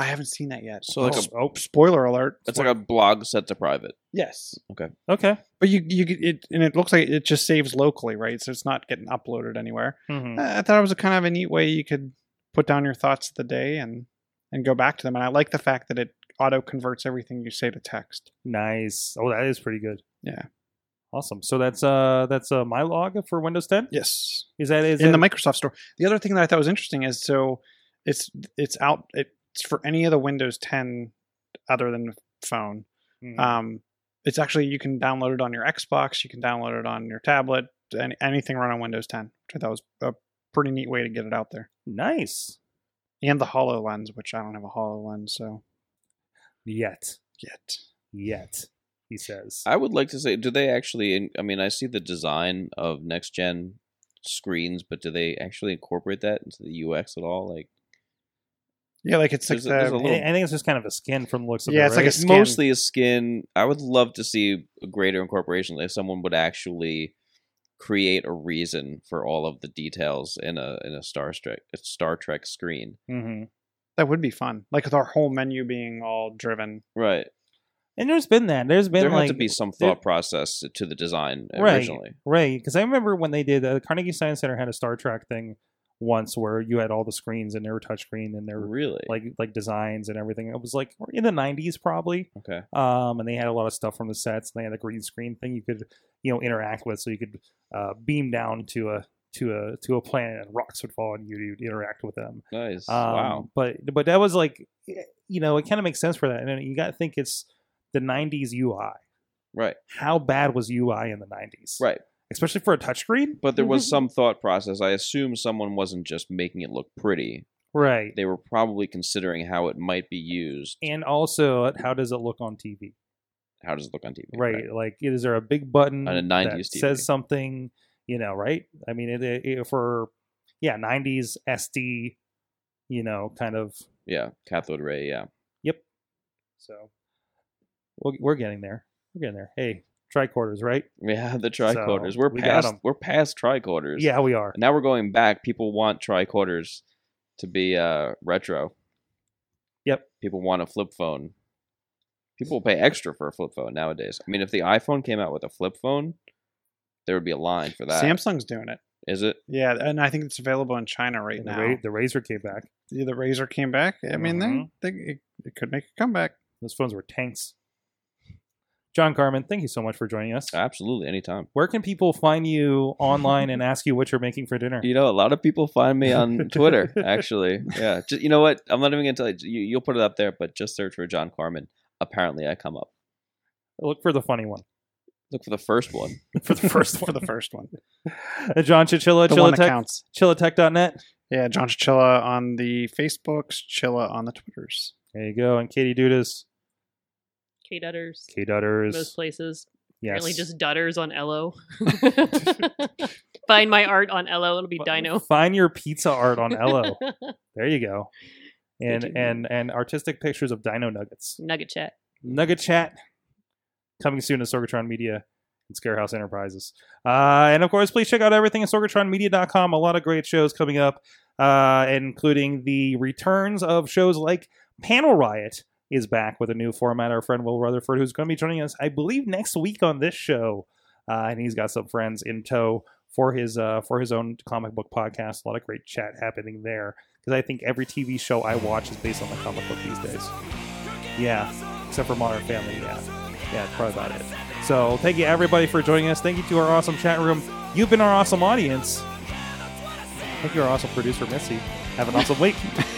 I haven't seen that yet. So like oh, a- Oh, spoiler alert. It's like a blog set to private. yes, okay. Okay. But you you it and it looks like it just saves locally, right? So it's not getting uploaded anywhere. Mhm. I I thought it was a kind of a neat way you could put down your thoughts of the day and and go back to them. And I like the fact that it auto converts everything you say to text. Nice. Oh, that is pretty good. Yeah. Awesome. So that's uh that's uh, my log for Windows 10. Yes. Is that is In that, the Microsoft Store. The other thing that I thought was interesting is so it's it's out it's for any of the Windows 10 other than phone. Mhm. Um, it's actually you can download it on your Xbox, you can download it on your tablet, any, anything run on Windows 10. Which I thought was a pretty neat way to get it out there. nice. And the HoloLens, which I don't have a HoloLens, so Yet, yet. yet, he says. I would like to say, do they actually? I mean, I see the design of next gen screens, but do they actually incorporate that into the UX at all? Like, Yeah, like it's like There's a- there's a little- I I think it's just kind of a skin from the looks of Yeah, it. it's like a skin. mostly a skin. I would love to see a greater incorporation. Like, if someone would actually create a reason for all of the details in a in a Star Trek Star Trek screen. Mhm. that would be fun. Like with our whole menu being all driven. Right. And there's been that. There's been there like had to be some there- thought process to the design originally. Right, because I remember when they did uh, Carnegie Science Center had a Star Trek thing once where you had all the screens and they were touchscreen and they were Really? like like designs and everything. It was like in the '90s probably, okay. um, and they had a lot of stuff from the sets. And they had a green screen thing you could you know interact with, so you could uh, beam down to a to a to a planet and rocks would fall and you'd interact with them. Nice. Um, wow. But but that was like, you know, it kind of makes sense for that. And you got to think it's the '90s UI. Right. How bad was UI in the '90s? Right. Especially for a touchscreen. But there was mm-hmm. some thought process. I assume someone wasn't just making it look pretty. Right. They were probably considering how it might be used. And also, uh, how does it look on TV? How does it look on TV? Right. Like, is there a big button On a that 90s TV. says something? You know, right? I mean, it, it, for yeah, '90s SD, you know, kind of. Yeah. Cathode ray. Yeah. Yep. So, we'll, we're getting there. We're getting there. Hey, tricorders, right? Yeah. The tricorders. So, we're we got past. 'em. We're past tricorders. Yeah, we are. Now we're going back. People want tricorders to be uh, retro. Yep. People want a flip phone. People will pay extra for a flip phone nowadays. I mean, if the iPhone came out with a flip phone, there would be a line for that. Samsung's doing it. Is it? Yeah, and I think it's available in China right And the, now. Ra- the Razr came back. Yeah, the Razr came back. I mean, Mhm. they, they it, it could make a comeback. Those phones were tanks. John Carmen, thank you so much for joining us. Absolutely, anytime. Where can people find you online and ask you what you're making for dinner? You know, a lot of people find me on Twitter. Actually, yeah. Just, you know what? I'm not even gonna tell you. you. You'll put it up there, but just search for John Carmen. Apparently, I come up. Look for the funny one. Look for the first one. For the first one. for one. the first one, John Chichilla, the one that Chillatech, counts. Chillatech.net. Yeah, John Chilla on the Facebooks, Chilla on the Twitters. There you go. And Katie Dudas, K Dutters. K Dutters. Most places. Yes. Apparently just Dutters on Ello. Find my art on Ello. It'll be Dino. Find your pizza art on Ello. there you go. And you. and and artistic pictures of Dino Nuggets. Nugget chat. Nugget Chat coming soon to Sorgatron Media and Scarehouse Enterprises. Uh, and of course, please check out everything at sorgatronmedia.com. A lot of great shows coming up, uh, including the returns of shows like Panel Riot is back with a new format. Our friend Will Rutherford, who's going to be joining us, I believe, next week on this show, uh, and he's got some friends in tow for his uh, for his own comic book podcast. A lot of great chat happening there because I think every TV show I watch is based on the comic book these days. Yeah, except for Modern Family. Yeah, yeah, probably about it. So thank you everybody for joining us. Thank you to our awesome chat room. You've been our awesome audience. Thank you, our awesome producer Missy. Have an awesome week.